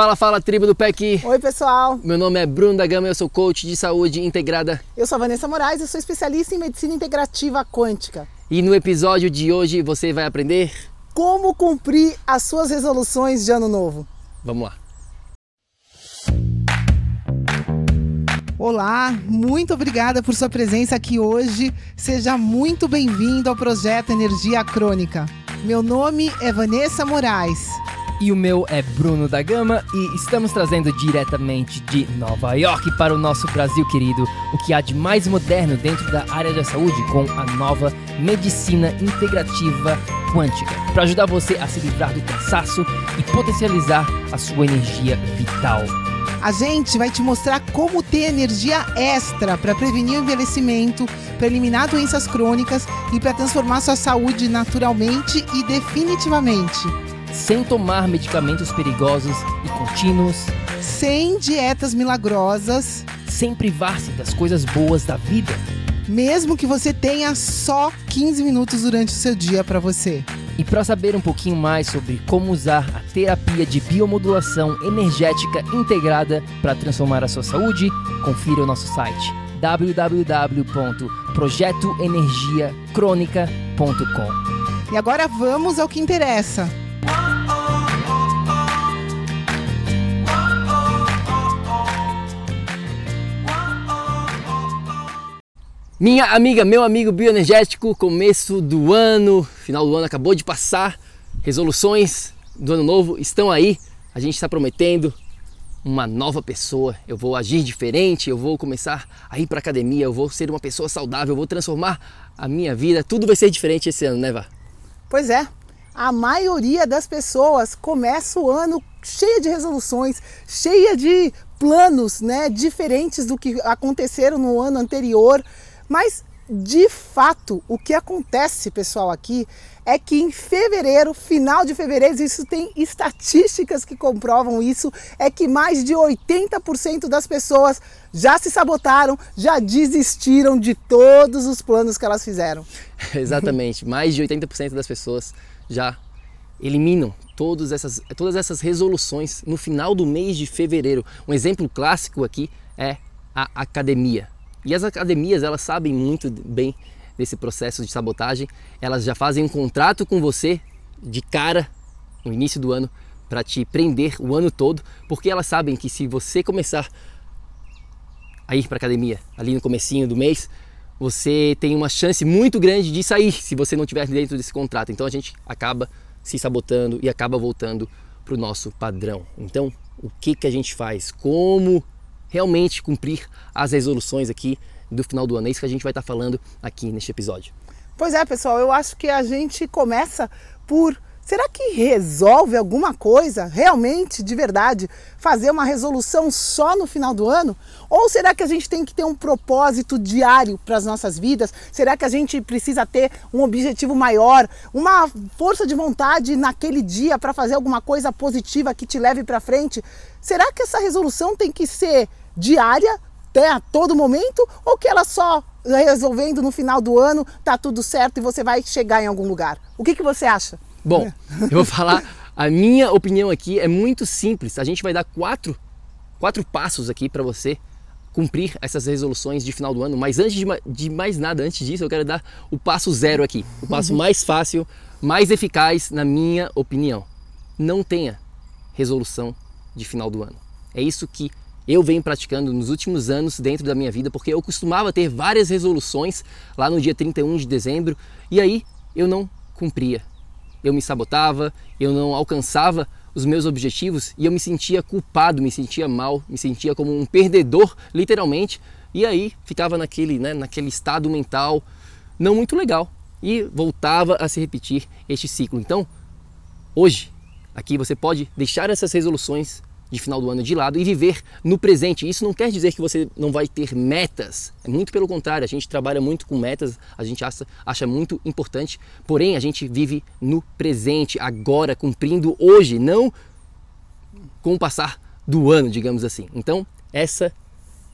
Fala, fala, tribo do PEC! Oi, pessoal! Meu nome é Bruno da Gama, eu sou coach de saúde integrada. Eu sou a Vanessa Moraes, eu sou especialista em medicina integrativa quântica. E no episódio de hoje você vai aprender como cumprir as suas resoluções de ano novo. Vamos lá! Olá, muito obrigada por sua presença aqui hoje. Seja muito bem-vindo ao projeto Energia Crônica. Meu nome é Vanessa Moraes. E o meu é Bruno da Gama e estamos trazendo diretamente de Nova York para o nosso Brasil querido o que há de mais moderno dentro da área da saúde com a nova medicina integrativa quântica, para ajudar você a se livrar do cansaço e potencializar a sua energia vital. A gente vai te mostrar como ter energia extra para prevenir o envelhecimento, para eliminar doenças crônicas e para transformar sua saúde naturalmente e definitivamente. Sem tomar medicamentos perigosos e contínuos, sem dietas milagrosas, sem privar-se das coisas boas da vida. Mesmo que você tenha só 15 minutos durante o seu dia para você. E para saber um pouquinho mais sobre como usar a terapia de biomodulação energética integrada para transformar a sua saúde, confira o nosso site www.projetoenergiacronica.com. E agora vamos ao que interessa. Minha amiga, meu amigo bioenergético, começo do ano, final do ano acabou de passar, resoluções do ano novo estão aí. A gente está prometendo uma nova pessoa. Eu vou agir diferente, eu vou começar a ir para academia, eu vou ser uma pessoa saudável, eu vou transformar a minha vida. Tudo vai ser diferente esse ano, né, Vá? Pois é. A maioria das pessoas começa o ano cheia de resoluções, cheia de planos, né, diferentes do que aconteceram no ano anterior. Mas de fato, o que acontece, pessoal, aqui é que em fevereiro, final de fevereiro, isso tem estatísticas que comprovam isso, é que mais de 80% das pessoas já se sabotaram, já desistiram de todos os planos que elas fizeram. Exatamente, mais de 80% das pessoas já eliminam todas essas, todas essas resoluções no final do mês de fevereiro. Um exemplo clássico aqui é a academia. E as academias, elas sabem muito bem desse processo de sabotagem. Elas já fazem um contrato com você de cara no início do ano para te prender o ano todo, porque elas sabem que se você começar a ir para academia ali no comecinho do mês, você tem uma chance muito grande de sair se você não estiver dentro desse contrato. Então a gente acaba se sabotando e acaba voltando para o nosso padrão. Então, o que que a gente faz? Como realmente cumprir as resoluções aqui do final do ano. É isso que a gente vai estar falando aqui neste episódio. Pois é, pessoal, eu acho que a gente começa por Será que resolve alguma coisa realmente, de verdade, fazer uma resolução só no final do ano? Ou será que a gente tem que ter um propósito diário para as nossas vidas? Será que a gente precisa ter um objetivo maior, uma força de vontade naquele dia para fazer alguma coisa positiva que te leve para frente? Será que essa resolução tem que ser diária, até a todo momento, ou que ela só resolvendo no final do ano tá tudo certo e você vai chegar em algum lugar? O que, que você acha? Bom, eu vou falar, a minha opinião aqui é muito simples. A gente vai dar quatro, quatro passos aqui para você cumprir essas resoluções de final do ano. Mas antes de, de, mais nada, antes disso, eu quero dar o passo zero aqui, o passo mais fácil, mais eficaz, na minha opinião. Não tenha resolução de final do ano. É isso que eu venho praticando nos últimos anos dentro da minha vida, porque eu costumava ter várias resoluções lá no dia 31 de dezembro e aí eu não cumpria eu me sabotava, eu não alcançava os meus objetivos e eu me sentia culpado, me sentia mal, me sentia como um perdedor, literalmente. E aí ficava naquele, né, naquele estado mental não muito legal e voltava a se repetir este ciclo. Então, hoje, aqui você pode deixar essas resoluções de final do ano de lado e viver no presente. Isso não quer dizer que você não vai ter metas, é muito pelo contrário, a gente trabalha muito com metas, a gente acha, acha muito importante, porém a gente vive no presente, agora, cumprindo hoje, não com o passar do ano, digamos assim. Então, essa,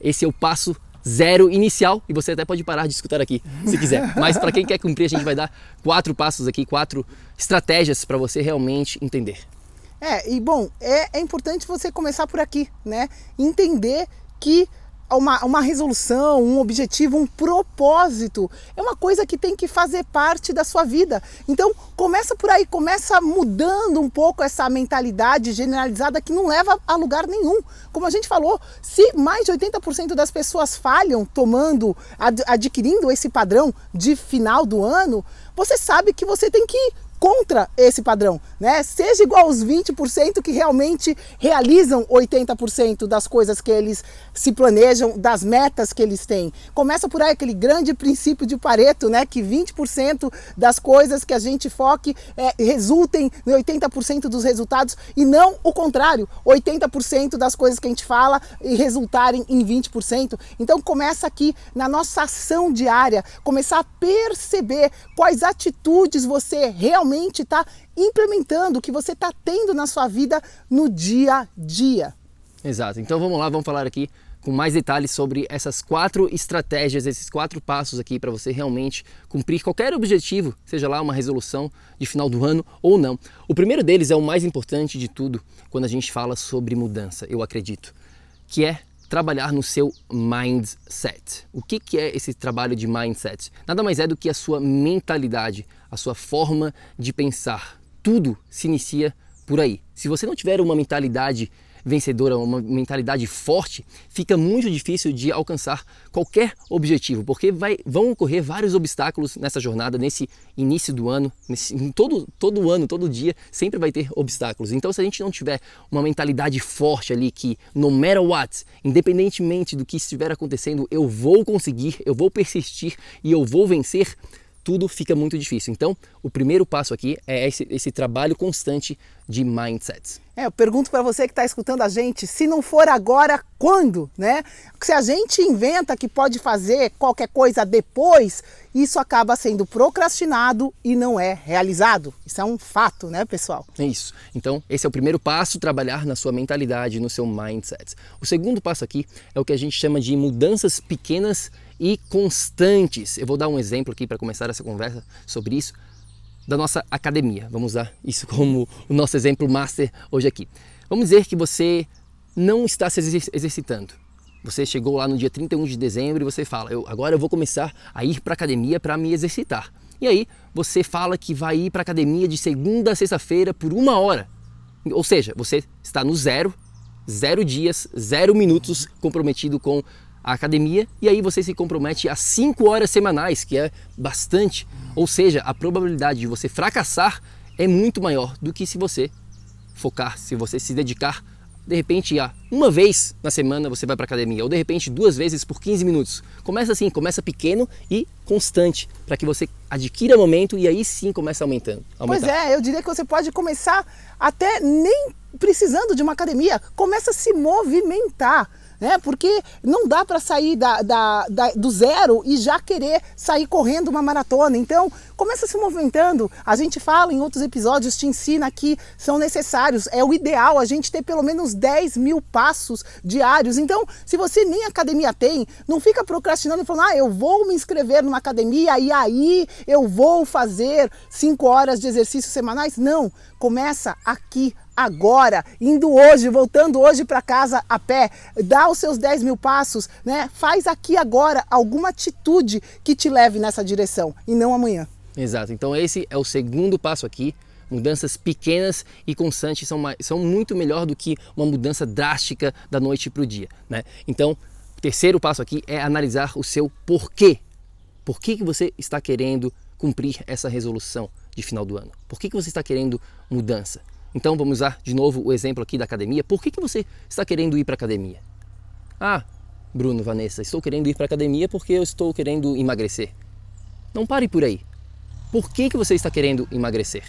esse é o passo zero inicial e você até pode parar de escutar aqui se quiser. Mas para quem quer cumprir, a gente vai dar quatro passos aqui, quatro estratégias para você realmente entender. É, e bom, é, é importante você começar por aqui, né? Entender que uma, uma resolução, um objetivo, um propósito. É uma coisa que tem que fazer parte da sua vida. Então, começa por aí, começa mudando um pouco essa mentalidade generalizada que não leva a lugar nenhum. Como a gente falou, se mais de 80% das pessoas falham tomando, ad, adquirindo esse padrão de final do ano, você sabe que você tem que contra esse padrão, né? Seja igual aos 20% que realmente realizam 80% das coisas que eles se planejam, das metas que eles têm. Começa por aí aquele grande princípio de Pareto, né? Que 20% das coisas que a gente foque é, resultem em 80% dos resultados e não o contrário, 80% das coisas que a gente fala e resultarem em 20%. Então começa aqui na nossa ação diária, começar a perceber quais atitudes você realmente realmente está implementando, o que você está tendo na sua vida no dia a dia. Exato. Então vamos lá, vamos falar aqui com mais detalhes sobre essas quatro estratégias, esses quatro passos aqui para você realmente cumprir qualquer objetivo, seja lá uma resolução de final do ano ou não. O primeiro deles é o mais importante de tudo quando a gente fala sobre mudança, eu acredito, que é trabalhar no seu mindset. O que, que é esse trabalho de mindset? Nada mais é do que a sua mentalidade, a sua forma de pensar. Tudo se inicia por aí. Se você não tiver uma mentalidade vencedora, uma mentalidade forte, fica muito difícil de alcançar qualquer objetivo, porque vai, vão ocorrer vários obstáculos nessa jornada, nesse início do ano, nesse, todo, todo ano, todo dia, sempre vai ter obstáculos. Então, se a gente não tiver uma mentalidade forte ali, que no matter what, independentemente do que estiver acontecendo, eu vou conseguir, eu vou persistir e eu vou vencer, tudo fica muito difícil. Então, o primeiro passo aqui é esse, esse trabalho constante de mindset. É, eu pergunto para você que está escutando a gente, se não for agora, quando, né? Se a gente inventa que pode fazer qualquer coisa depois, isso acaba sendo procrastinado e não é realizado. Isso é um fato, né, pessoal? É isso. Então, esse é o primeiro passo, trabalhar na sua mentalidade, no seu mindset. O segundo passo aqui é o que a gente chama de mudanças pequenas e constantes. Eu vou dar um exemplo aqui para começar essa conversa sobre isso da nossa academia. Vamos usar isso como o nosso exemplo master hoje aqui. Vamos dizer que você não está se exercitando. Você chegou lá no dia 31 de dezembro e você fala: eu, agora eu vou começar a ir para a academia para me exercitar. E aí você fala que vai ir para a academia de segunda a sexta-feira por uma hora. Ou seja, você está no zero, zero dias, zero minutos comprometido com a academia e aí você se compromete a 5 horas semanais, que é bastante. Ou seja, a probabilidade de você fracassar é muito maior do que se você focar, se você se dedicar de repente a uma vez na semana você vai para academia ou de repente duas vezes por 15 minutos. Começa assim, começa pequeno e constante para que você adquira momento e aí sim começa aumentando. Aumentar. Pois é, eu diria que você pode começar até nem precisando de uma academia, começa a se movimentar né? Porque não dá para sair da, da, da, do zero e já querer sair correndo uma maratona. Então, começa se movimentando. A gente fala em outros episódios, te ensina que são necessários. É o ideal a gente ter pelo menos 10 mil passos diários. Então, se você nem academia tem, não fica procrastinando e falando, ah, eu vou me inscrever numa academia e aí eu vou fazer 5 horas de exercícios semanais. Não, começa aqui agora, indo hoje, voltando hoje para casa a pé, dá os seus 10 mil passos, né? Faz aqui agora alguma atitude que te leve nessa direção e não amanhã. Exato. Então esse é o segundo passo aqui. Mudanças pequenas e constantes são, são muito melhor do que uma mudança drástica da noite para o dia, né? Então, o terceiro passo aqui é analisar o seu porquê. Por que, que você está querendo cumprir essa resolução de final do ano? Por que, que você está querendo mudança? Então vamos usar de novo o exemplo aqui da academia. Por que, que você está querendo ir para a academia? Ah, Bruno, Vanessa, estou querendo ir para a academia porque eu estou querendo emagrecer. Não pare por aí. Por que, que você está querendo emagrecer?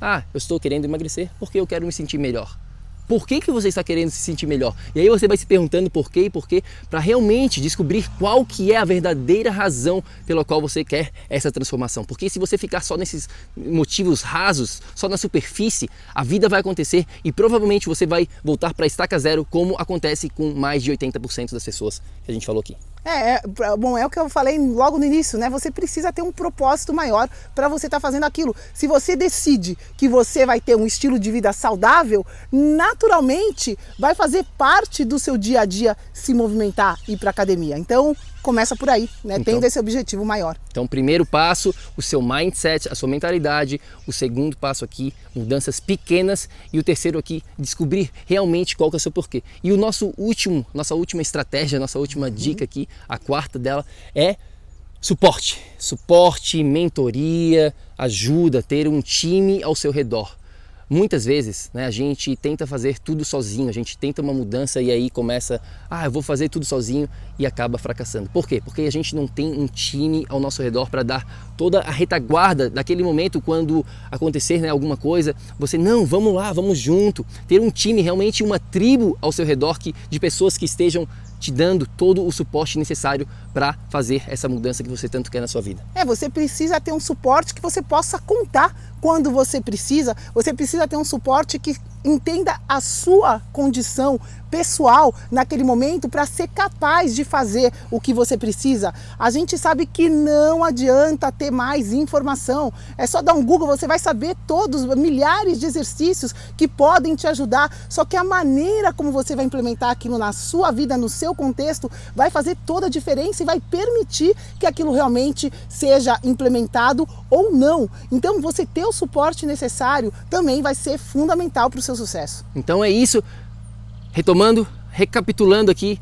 Ah, eu estou querendo emagrecer porque eu quero me sentir melhor. Por que, que você está querendo se sentir melhor? E aí você vai se perguntando por quê e por quê, para realmente descobrir qual que é a verdadeira razão pela qual você quer essa transformação. Porque se você ficar só nesses motivos rasos, só na superfície, a vida vai acontecer e provavelmente você vai voltar para a estaca zero, como acontece com mais de 80% das pessoas que a gente falou aqui. É, é, bom, é o que eu falei logo no início, né? Você precisa ter um propósito maior para você estar tá fazendo aquilo. Se você decide que você vai ter um estilo de vida saudável, naturalmente vai fazer parte do seu dia a dia se movimentar e ir para academia. Então, começa por aí, né? Então, Tendo esse objetivo maior. Então, primeiro passo, o seu mindset, a sua mentalidade. O segundo passo aqui, mudanças pequenas. E o terceiro aqui, descobrir realmente qual que é o seu porquê. E o nosso último, nossa última estratégia, nossa última uhum. dica aqui, a quarta dela, é suporte. Suporte, mentoria, ajuda, ter um time ao seu redor. Muitas vezes né, a gente tenta fazer tudo sozinho, a gente tenta uma mudança e aí começa, ah, eu vou fazer tudo sozinho e acaba fracassando. Por quê? Porque a gente não tem um time ao nosso redor para dar toda a retaguarda daquele momento quando acontecer né, alguma coisa. Você, não, vamos lá, vamos junto. Ter um time, realmente uma tribo ao seu redor que, de pessoas que estejam te dando todo o suporte necessário para fazer essa mudança que você tanto quer na sua vida. É, você precisa ter um suporte que você possa contar quando você precisa. Você precisa ter um suporte que entenda a sua condição pessoal naquele momento para ser capaz de fazer o que você precisa. A gente sabe que não adianta ter mais informação. É só dar um Google, você vai saber todos milhares de exercícios que podem te ajudar. Só que a maneira como você vai implementar aquilo na sua vida, no seu contexto, vai fazer toda a diferença e vai permitir que aquilo realmente seja implementado ou não. Então, você ter o suporte necessário também vai ser fundamental para o seu seu sucesso. Então é isso. Retomando, recapitulando aqui,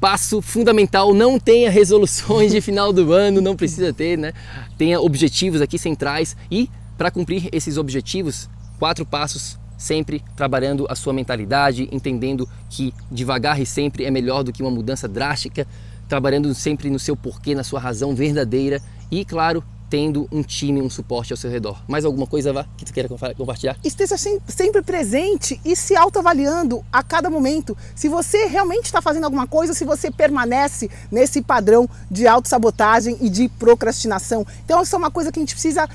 passo fundamental, não tenha resoluções de final do ano, não precisa ter, né? Tenha objetivos aqui centrais e para cumprir esses objetivos, quatro passos sempre trabalhando a sua mentalidade, entendendo que devagar e sempre é melhor do que uma mudança drástica, trabalhando sempre no seu porquê, na sua razão verdadeira e, claro, tendo um time, um suporte ao seu redor. Mais alguma coisa, Vá, que tu queira compartilhar? Esteja sempre presente e se autoavaliando a cada momento. Se você realmente está fazendo alguma coisa, se você permanece nesse padrão de autossabotagem e de procrastinação. Então, isso é uma coisa que a gente precisa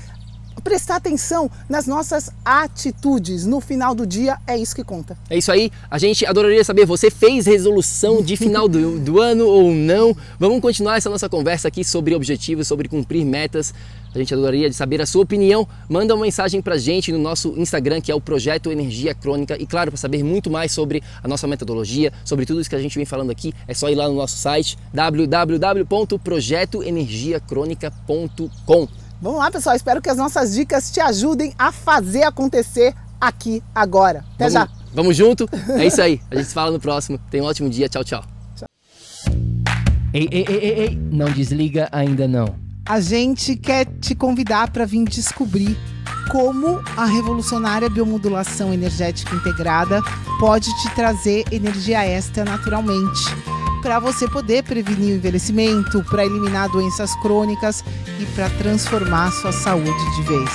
prestar atenção nas nossas atitudes. No final do dia, é isso que conta. É isso aí. A gente adoraria saber, você fez resolução de final do, do ano ou não? Vamos continuar essa nossa conversa aqui sobre objetivos, sobre cumprir metas. A gente adoraria de saber a sua opinião. Manda uma mensagem pra gente no nosso Instagram, que é o Projeto Energia Crônica. E claro, para saber muito mais sobre a nossa metodologia, sobre tudo isso que a gente vem falando aqui, é só ir lá no nosso site www.projetoenergiacronica.com. Vamos lá, pessoal. Espero que as nossas dicas te ajudem a fazer acontecer aqui agora. Até vamos, já. Vamos junto. É isso aí. A gente se fala no próximo. Tenha um ótimo dia. Tchau, tchau. tchau. Ei, ei, ei, ei, ei. Não desliga ainda não. A gente quer te convidar para vir descobrir como a revolucionária biomodulação energética integrada pode te trazer energia extra naturalmente para você poder prevenir o envelhecimento, para eliminar doenças crônicas e para transformar sua saúde de vez.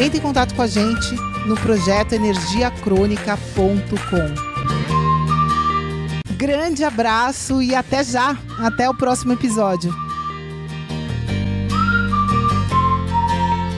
Entre em contato com a gente no projeto energiacrônica.com. Grande abraço e até já! Até o próximo episódio.